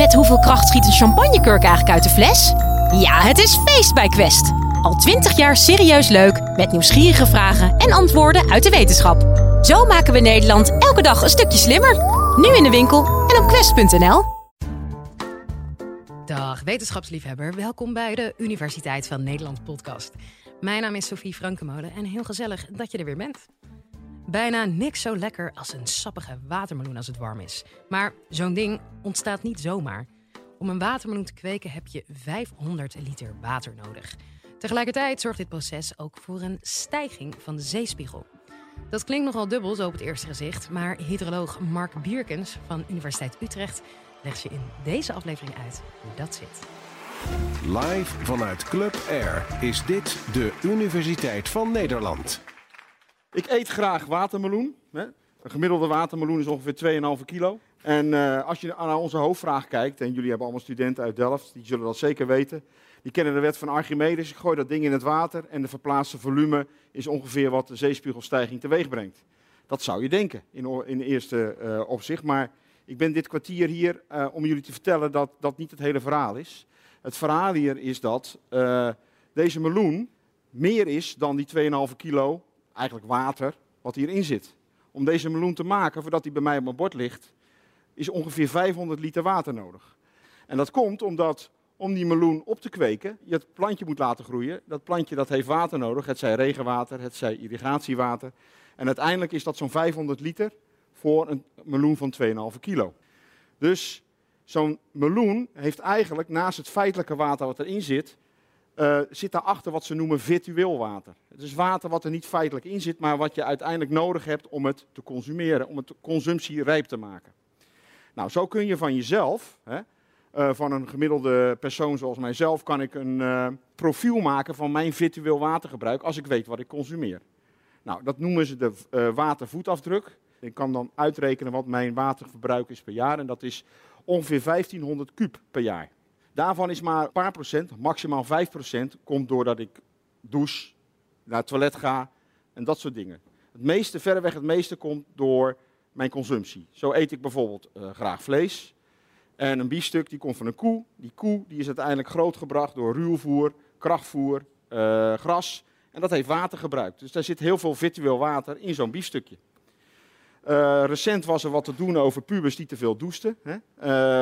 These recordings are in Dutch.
Met hoeveel kracht schiet een champagnekurk eigenlijk uit de fles? Ja, het is feest bij Quest. Al twintig jaar serieus leuk, met nieuwsgierige vragen en antwoorden uit de wetenschap. Zo maken we Nederland elke dag een stukje slimmer. Nu in de winkel en op quest.nl. Dag wetenschapsliefhebber, welkom bij de Universiteit van Nederland podcast. Mijn naam is Sophie Frankemolen en heel gezellig dat je er weer bent. Bijna niks zo lekker als een sappige watermeloen als het warm is. Maar zo'n ding ontstaat niet zomaar. Om een watermeloen te kweken heb je 500 liter water nodig. Tegelijkertijd zorgt dit proces ook voor een stijging van de zeespiegel. Dat klinkt nogal dubbel zo op het eerste gezicht, maar hydroloog Mark Bierkens van Universiteit Utrecht legt je in deze aflevering uit hoe dat zit. Live vanuit Club Air is dit de Universiteit van Nederland. Ik eet graag watermeloen. Hè. Een gemiddelde watermeloen is ongeveer 2,5 kilo. En uh, als je naar onze hoofdvraag kijkt, en jullie hebben allemaal studenten uit Delft, die zullen dat zeker weten. Die kennen de wet van Archimedes. Ik gooi dat ding in het water en de verplaatste volume is ongeveer wat de zeespiegelstijging teweeg brengt. Dat zou je denken in, in eerste uh, opzicht. Maar ik ben dit kwartier hier uh, om jullie te vertellen dat dat niet het hele verhaal is. Het verhaal hier is dat deze meloen meer is dan die 2,5 kilo eigenlijk water, wat hierin zit. Om deze meloen te maken, voordat hij bij mij op mijn bord ligt, is ongeveer 500 liter water nodig. En dat komt omdat om die meloen op te kweken, je het plantje moet laten groeien. Dat plantje dat heeft water nodig, het zij regenwater, het zij irrigatiewater. En uiteindelijk is dat zo'n 500 liter voor een meloen van 2,5 kilo. Dus zo'n meloen heeft eigenlijk naast het feitelijke water wat erin zit, uh, zit daarachter wat ze noemen virtueel water. Het is water wat er niet feitelijk in zit, maar wat je uiteindelijk nodig hebt om het te consumeren, om het consumptierijp te maken. Nou, zo kun je van jezelf, hè, uh, van een gemiddelde persoon zoals mijzelf, kan ik een uh, profiel maken van mijn virtueel watergebruik als ik weet wat ik consumeer. Nou, dat noemen ze de watervoetafdruk. Ik kan dan uitrekenen wat mijn waterverbruik is per jaar en dat is ongeveer 1500 kub per jaar. Daarvan is maar een paar procent, maximaal 5 procent, komt doordat ik douche, naar het toilet ga en dat soort dingen. Het meeste, verreweg het meeste komt door mijn consumptie. Zo eet ik bijvoorbeeld uh, graag vlees. En een biefstuk die komt van een koe. Die koe die is uiteindelijk grootgebracht door ruwvoer, krachtvoer, uh, gras. En dat heeft water gebruikt. Dus daar zit heel veel virtueel water in zo'n biefstukje. Uh, recent was er wat te doen over pubers die te veel douchten. Hè?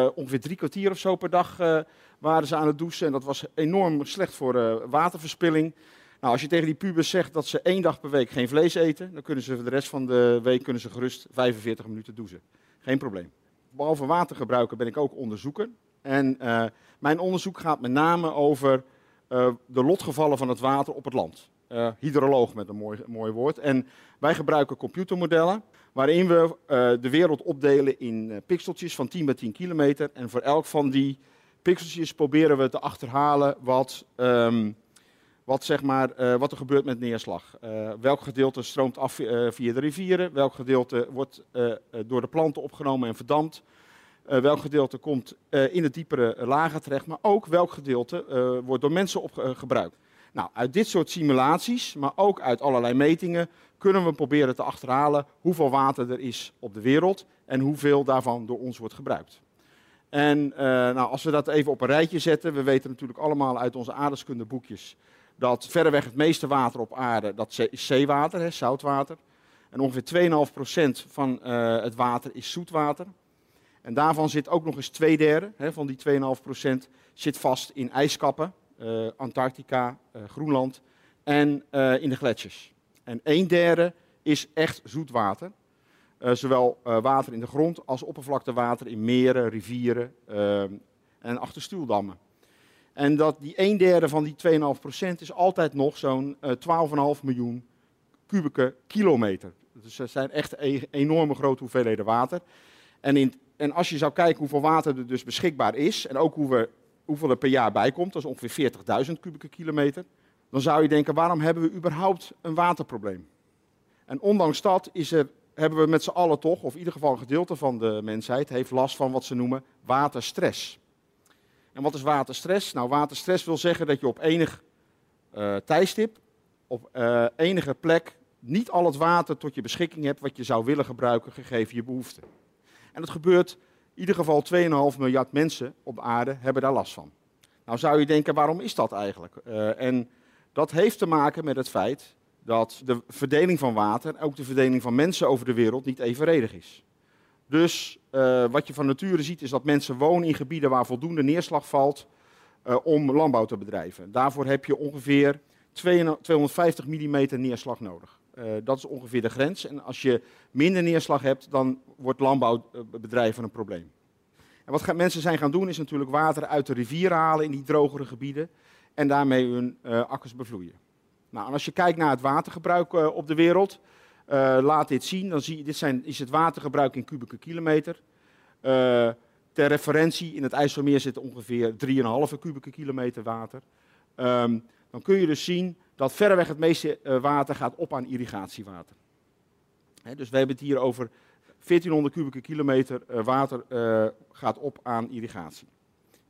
Uh, ongeveer drie kwartier of zo per dag uh, waren ze aan het douchen. En dat was enorm slecht voor waterverspilling. Nou, als je tegen die pubers zegt dat ze één dag per week geen vlees eten, dan kunnen ze de rest van de week kunnen ze gerust 45 minuten douchen. Geen probleem. Behalve watergebruiken ben ik ook onderzoeker. En mijn onderzoek gaat met name over de lotgevallen van het water op het land. Uh, hydroloog met een mooi, mooi woord. En wij gebruiken computermodellen waarin we uh, de wereld opdelen in uh, pixeltjes van 10 bij 10 kilometer. En voor elk van die pixeltjes proberen we te achterhalen wat, um, wat, zeg maar, wat er gebeurt met neerslag. welk gedeelte stroomt af via de rivieren, welk gedeelte wordt door de planten opgenomen en verdampt. welk gedeelte komt in de diepere lagen terecht, maar ook welk gedeelte wordt door mensen gebruikt. Nou, uit dit soort simulaties, maar ook uit allerlei metingen, kunnen we proberen te achterhalen hoeveel water er is op de wereld en hoeveel daarvan door ons wordt gebruikt. En uh, nou, als we dat even op een rijtje zetten, we weten natuurlijk allemaal uit onze aardeskundeboekjes dat verreweg het meeste water op aarde, dat is zeewater, hè, zoutwater. En ongeveer 2,5% van uh, het water is zoetwater. En daarvan zit ook nog eens twee derde hè, van die 2,5% zit vast in ijskappen Antarctica, uh, Groenland en uh, in de gletsjers. En een derde is echt zoetwater. zowel water in de grond als oppervlaktewater in meren, rivieren en achterstuwdammen. En dat die een derde van die 2,5% is altijd nog zo'n 12,5 miljoen kubieke kilometer. Dus dat zijn echt e enorme grote hoeveelheden water. En, in, en als je zou kijken hoeveel water er dus beschikbaar is, en ook hoe we hoeveel er per jaar bij komt, dat is ongeveer 40.000 kubieke kilometer, dan zou je denken, waarom hebben we überhaupt een waterprobleem? En ondanks dat is er, hebben we met z'n allen toch, of in ieder geval een gedeelte van de mensheid, heeft last van wat ze noemen waterstress. En wat is waterstress? Nou, waterstress wil zeggen dat je op enig uh, tijdstip, op uh, enige plek, niet al het water tot je beschikking hebt wat je zou willen gebruiken gegeven je behoeften. En dat gebeurt In ieder geval 2,5 miljard mensen op aarde hebben daar last van. Nou zou je denken, waarom is dat eigenlijk? Uh, en dat heeft te maken met het feit dat de verdeling van water, ook de verdeling van mensen over de wereld, niet evenredig is. Dus uh, wat je van nature ziet is dat mensen wonen in gebieden waar voldoende neerslag valt uh, om landbouw te bedrijven. Daarvoor heb je ongeveer 250 mm neerslag nodig. Uh, dat is ongeveer de grens. En als je minder neerslag hebt, dan wordt landbouwbedrijven een probleem. En wat mensen zijn gaan doen, is natuurlijk water uit de rivieren halen in die drogere gebieden. En daarmee hun akkers bevloeien. Nou, en als je kijkt naar het watergebruik op de wereld, uh, laat dit zien. Dan zie je, dit zijn, is het watergebruik in kubieke kilometer. Uh, ter referentie, in het IJsselmeer zit ongeveer 3,5 kubieke kilometer water. Um, dan kun je dus zien dat verreweg het meeste uh, water gaat op aan irrigatiewater. Dus we hebben het hier over 1400 kubieke kilometer water gaat op aan irrigatie.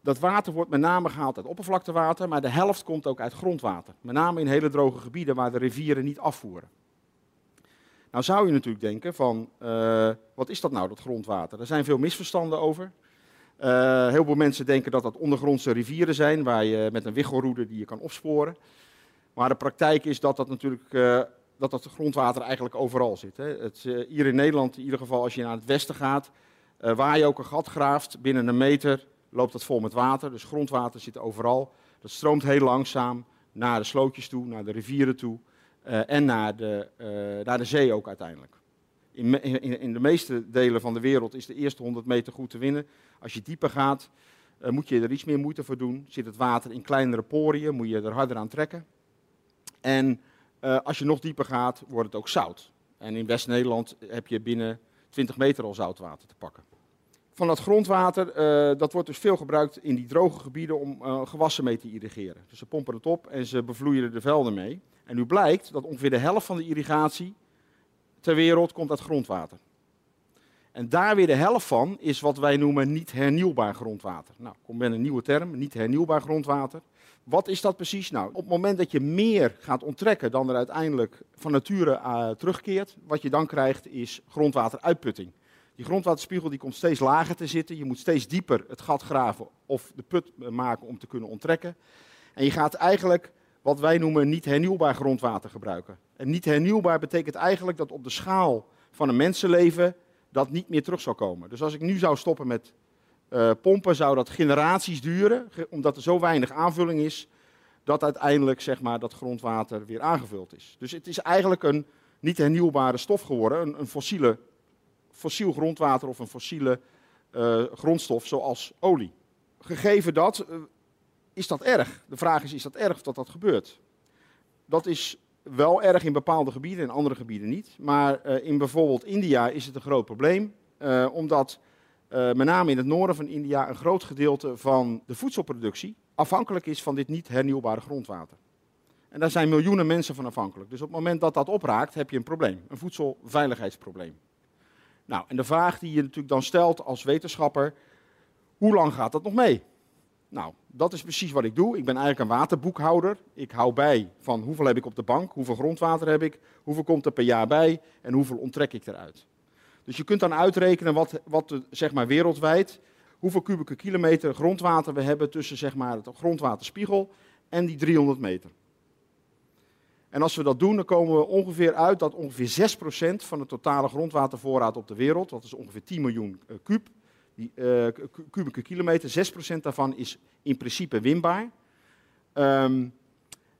Dat water wordt met name gehaald uit oppervlaktewater, maar de helft komt ook uit grondwater. Met name in hele droge gebieden waar de rivieren niet afvoeren. Nou zou je natuurlijk denken van, wat is dat nou, dat grondwater? Er zijn veel misverstanden over. Uh, heel veel mensen denken dat dat ondergrondse rivieren zijn, waar je met een wiggelroede die je kan opsporen. Maar de praktijk is dat dat natuurlijk, uh, dat dat grondwater eigenlijk overal zit. Hè. Het, hier in Nederland, in ieder geval als je naar het westen gaat, waar je ook een gat graaft, binnen een meter loopt dat vol met water. Dus grondwater zit overal. Dat stroomt heel langzaam naar de slootjes toe, naar de rivieren toe. En naar de, naar de zee ook uiteindelijk. In, in, in, de meeste delen van de wereld is de eerste 100 meter goed te winnen. Als je dieper gaat, moet je er iets meer moeite voor doen. Zit het water in kleinere poriën, moet je er harder aan trekken. En als je nog dieper gaat, wordt het ook zout. En in West-Nederland heb je binnen 20 meter al zoutwater te pakken. Van dat grondwater, dat wordt dus veel gebruikt in die droge gebieden om gewassen mee te irrigeren. Dus ze pompen het op en ze bevloeien de velden mee. En nu blijkt dat ongeveer de helft van de irrigatie ter wereld komt uit grondwater. En daar weer de helft van is wat wij noemen niet hernieuwbaar grondwater. Nou, komt met een nieuwe term, niet hernieuwbaar grondwater. Wat is dat precies? Nou, op het moment dat je meer gaat onttrekken dan er uiteindelijk van nature uh, terugkeert, wat je dan krijgt is grondwateruitputting. Die grondwaterspiegel die komt steeds lager te zitten. Je moet steeds dieper het gat graven of de put maken om te kunnen onttrekken. En je gaat eigenlijk wat wij noemen niet hernieuwbaar grondwater gebruiken. En niet hernieuwbaar betekent eigenlijk dat op de schaal van een mensenleven dat niet meer terug zou komen. Dus als ik nu zou stoppen met uh, pompen, zou dat generaties duren, omdat er zo weinig aanvulling is, dat uiteindelijk zeg maar, dat grondwater weer aangevuld is. Dus het is eigenlijk een niet hernieuwbare stof geworden, een, een fossiele, fossiel grondwater of een fossiele uh, grondstof zoals olie. Gegeven dat, uh, is dat erg? De vraag is, is dat erg of dat dat gebeurt? Dat is wel erg in bepaalde gebieden, in andere gebieden niet. Maar uh, in bijvoorbeeld India is het een groot probleem, uh, omdat uh, met name in het noorden van India een groot gedeelte van de voedselproductie afhankelijk is van dit niet hernieuwbare grondwater. En daar zijn miljoenen mensen van afhankelijk. Dus op het moment dat dat opraakt, heb je een probleem, een voedselveiligheidsprobleem. Nou, en de vraag die je natuurlijk dan stelt als wetenschapper, hoe lang gaat dat nog mee? Nou, dat is precies wat ik doe. Ik ben eigenlijk een waterboekhouder. Ik hou bij van hoeveel heb ik op de bank, hoeveel grondwater heb ik, hoeveel komt er per jaar bij en hoeveel onttrek ik eruit. Dus je kunt dan uitrekenen wat, wat zeg maar wereldwijd, hoeveel kubieke kilometer grondwater we hebben tussen zeg maar, het grondwaterspiegel en die 300 meter. En als we dat doen, dan komen we ongeveer uit dat ongeveer 6% van de totale grondwatervoorraad op de wereld, dat is ongeveer 10 miljoen die, uh, kubieke kilometer, 6% daarvan is in principe winbaar. Um,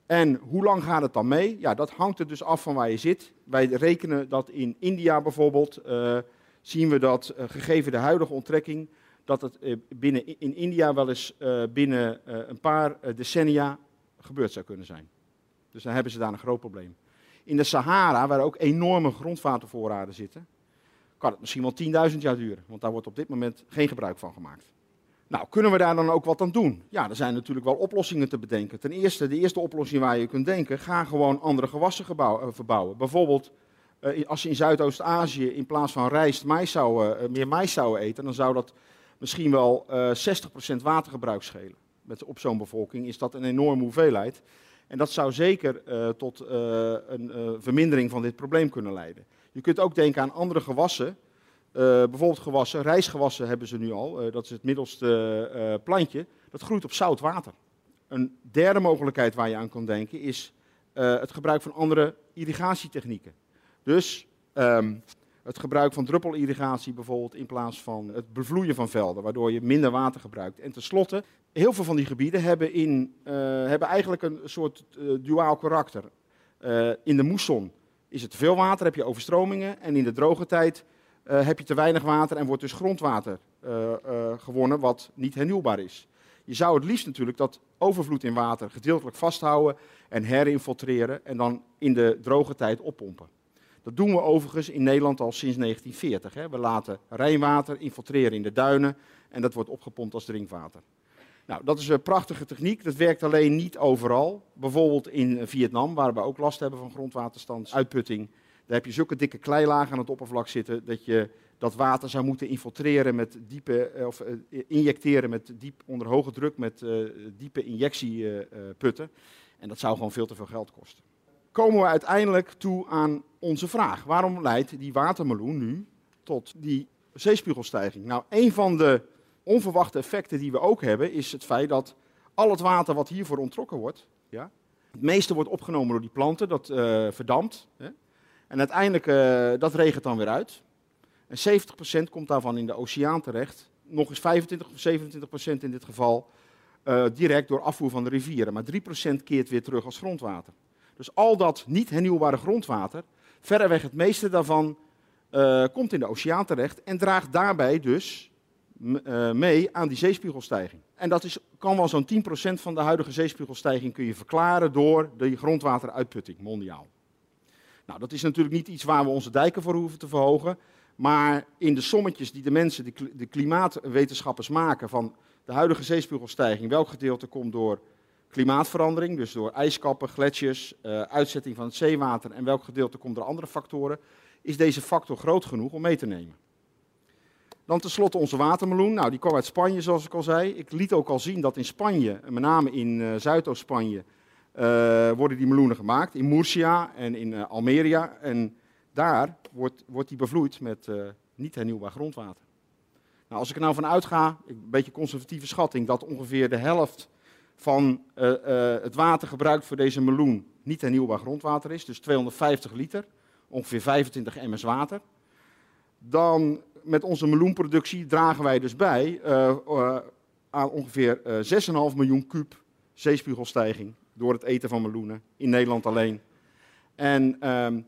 en hoe lang gaat het dan mee? Ja, dat hangt er dus af van waar je zit. Wij rekenen dat in India bijvoorbeeld, uh, zien we dat uh, gegeven de huidige onttrekking, dat het binnen, in India wel eens binnen een paar decennia gebeurd zou kunnen zijn. Dus dan hebben ze daar een groot probleem. In de Sahara, waar ook enorme grondwatervoorraden zitten, kan het misschien wel 10.000 jaar duren. Want daar wordt op dit moment geen gebruik van gemaakt. Nou, kunnen we daar dan ook wat aan doen? Ja, er zijn natuurlijk wel oplossingen te bedenken. Ten eerste, de eerste oplossing waar je kunt denken, ga gewoon andere gewassen uh, verbouwen. Bijvoorbeeld, uh, als je in Zuidoost-Azië in plaats van rijst mais zou, uh, meer mais zou eten, dan zou dat misschien wel 60% watergebruik schelen. Met, op zo'n bevolking is dat een enorme hoeveelheid. En dat zou zeker tot een vermindering van dit probleem kunnen leiden. Je kunt ook denken aan andere gewassen, eh, bijvoorbeeld gewassen, rijstgewassen hebben ze nu al. Eh, dat is het middelste eh, plantje. Dat groeit op zout water. Een derde mogelijkheid waar je aan kan denken is het gebruik van andere irrigatietechnieken. Dus ehm, het gebruik van druppelirrigatie bijvoorbeeld in plaats van het bevloeien van velden, waardoor je minder water gebruikt. En tenslotte, heel veel van die gebieden hebben, in, hebben eigenlijk een soort duaal karakter. In de moesson is het te veel water, heb je overstromingen. En in de droge tijd eh, heb je te weinig water en wordt dus grondwater eh, eh, gewonnen, wat niet hernieuwbaar is. Je zou het liefst natuurlijk dat overvloed in water gedeeltelijk vasthouden en herinfiltreren en dan in de droge tijd oppompen. Dat doen we overigens in Nederland al sinds 1940. Hè. We laten rijnwater infiltreren in de duinen en dat wordt opgepompt als drinkwater. Nou, dat is een prachtige techniek. Dat werkt alleen niet overal. Bijvoorbeeld in Vietnam, waar we ook last hebben van grondwaterstandsuitputting. Daar heb je zulke dikke kleilagen aan het oppervlak zitten dat je dat water zou moeten infiltreren met diepe, eh, of eh, injecteren met diep, onder hoge druk met eh, diepe injectieputten. en dat zou gewoon veel te veel geld kosten. Komen we uiteindelijk toe aan onze vraag. Waarom leidt die watermeloen nu tot die zeespiegelstijging? Nou, een van de onverwachte effecten die we ook hebben, is het feit dat al het water wat hiervoor ontrokken wordt, ja, het meeste wordt opgenomen door die planten, dat eh, verdampt. Hè, en uiteindelijk, uh, dat regent dan weer uit. En 70% komt daarvan in de oceaan terecht. Nog eens 25 of 27% in dit geval uh, direct door afvoer van de rivieren. Maar 3% keert weer terug als grondwater. Dus al dat niet hernieuwbare grondwater, verreweg het meeste daarvan, komt in de oceaan terecht en draagt daarbij dus mee aan die zeespiegelstijging. En dat is, kan wel zo'n 10% van de huidige zeespiegelstijging kun je verklaren door de grondwateruitputting mondiaal. Nou, dat is natuurlijk niet iets waar we onze dijken voor hoeven te verhogen. Maar in de sommetjes die de mensen, de, klimaatwetenschappers maken van de huidige zeespiegelstijging, welk gedeelte komt door klimaatverandering, dus door ijskappen, gletsjers, uh, uitzetting van het zeewater en welk gedeelte komt door andere factoren, is deze factor groot genoeg om mee te nemen. Dan tenslotte onze watermeloen. Nou, die kwam uit Spanje, zoals ik al zei. Ik liet ook al zien dat in Spanje, met name in uh, Zuidoost-Spanje, uh, worden die meloenen gemaakt. In Murcia en in uh, Almeria. En daar wordt, wordt die bevloeid met niet hernieuwbaar grondwater. Nou, als ik er nou van uitga, een beetje conservatieve schatting, dat ongeveer de helft van het water gebruikt voor deze meloen niet hernieuwbaar grondwater is, dus 250 liter, ongeveer 25 ms water, dan met onze meloenproductie dragen wij dus bij uh, aan ongeveer 6,5 miljoen kuub zeespiegelstijging door het eten van meloenen in Nederland alleen. En ehm,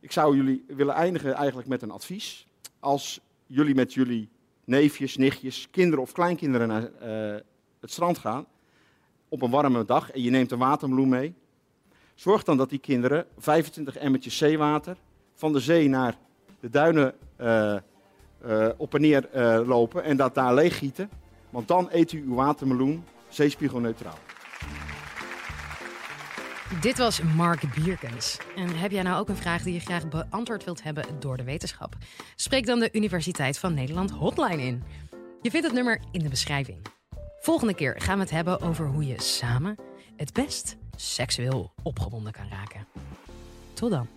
ik zou jullie willen eindigen eigenlijk met een advies. Als jullie met jullie neefjes, nichtjes, kinderen of kleinkinderen naar het strand gaan op een warme dag en je neemt een watermeloen mee, zorg dan dat die kinderen 25 emmertjes zeewater van de zee naar de duinen uh, uh, op en neer lopen en dat daar leeggieten. Want dan eet u uw watermeloen zeespiegelneutraal. Dit was Mark Bierkens. En heb jij nou ook een vraag die je graag beantwoord wilt hebben door de wetenschap? Spreek dan de Universiteit van Nederland hotline in. Je vindt het nummer in de beschrijving. Volgende keer gaan we het hebben over hoe je samen het best seksueel opgewonden kan raken. Tot dan.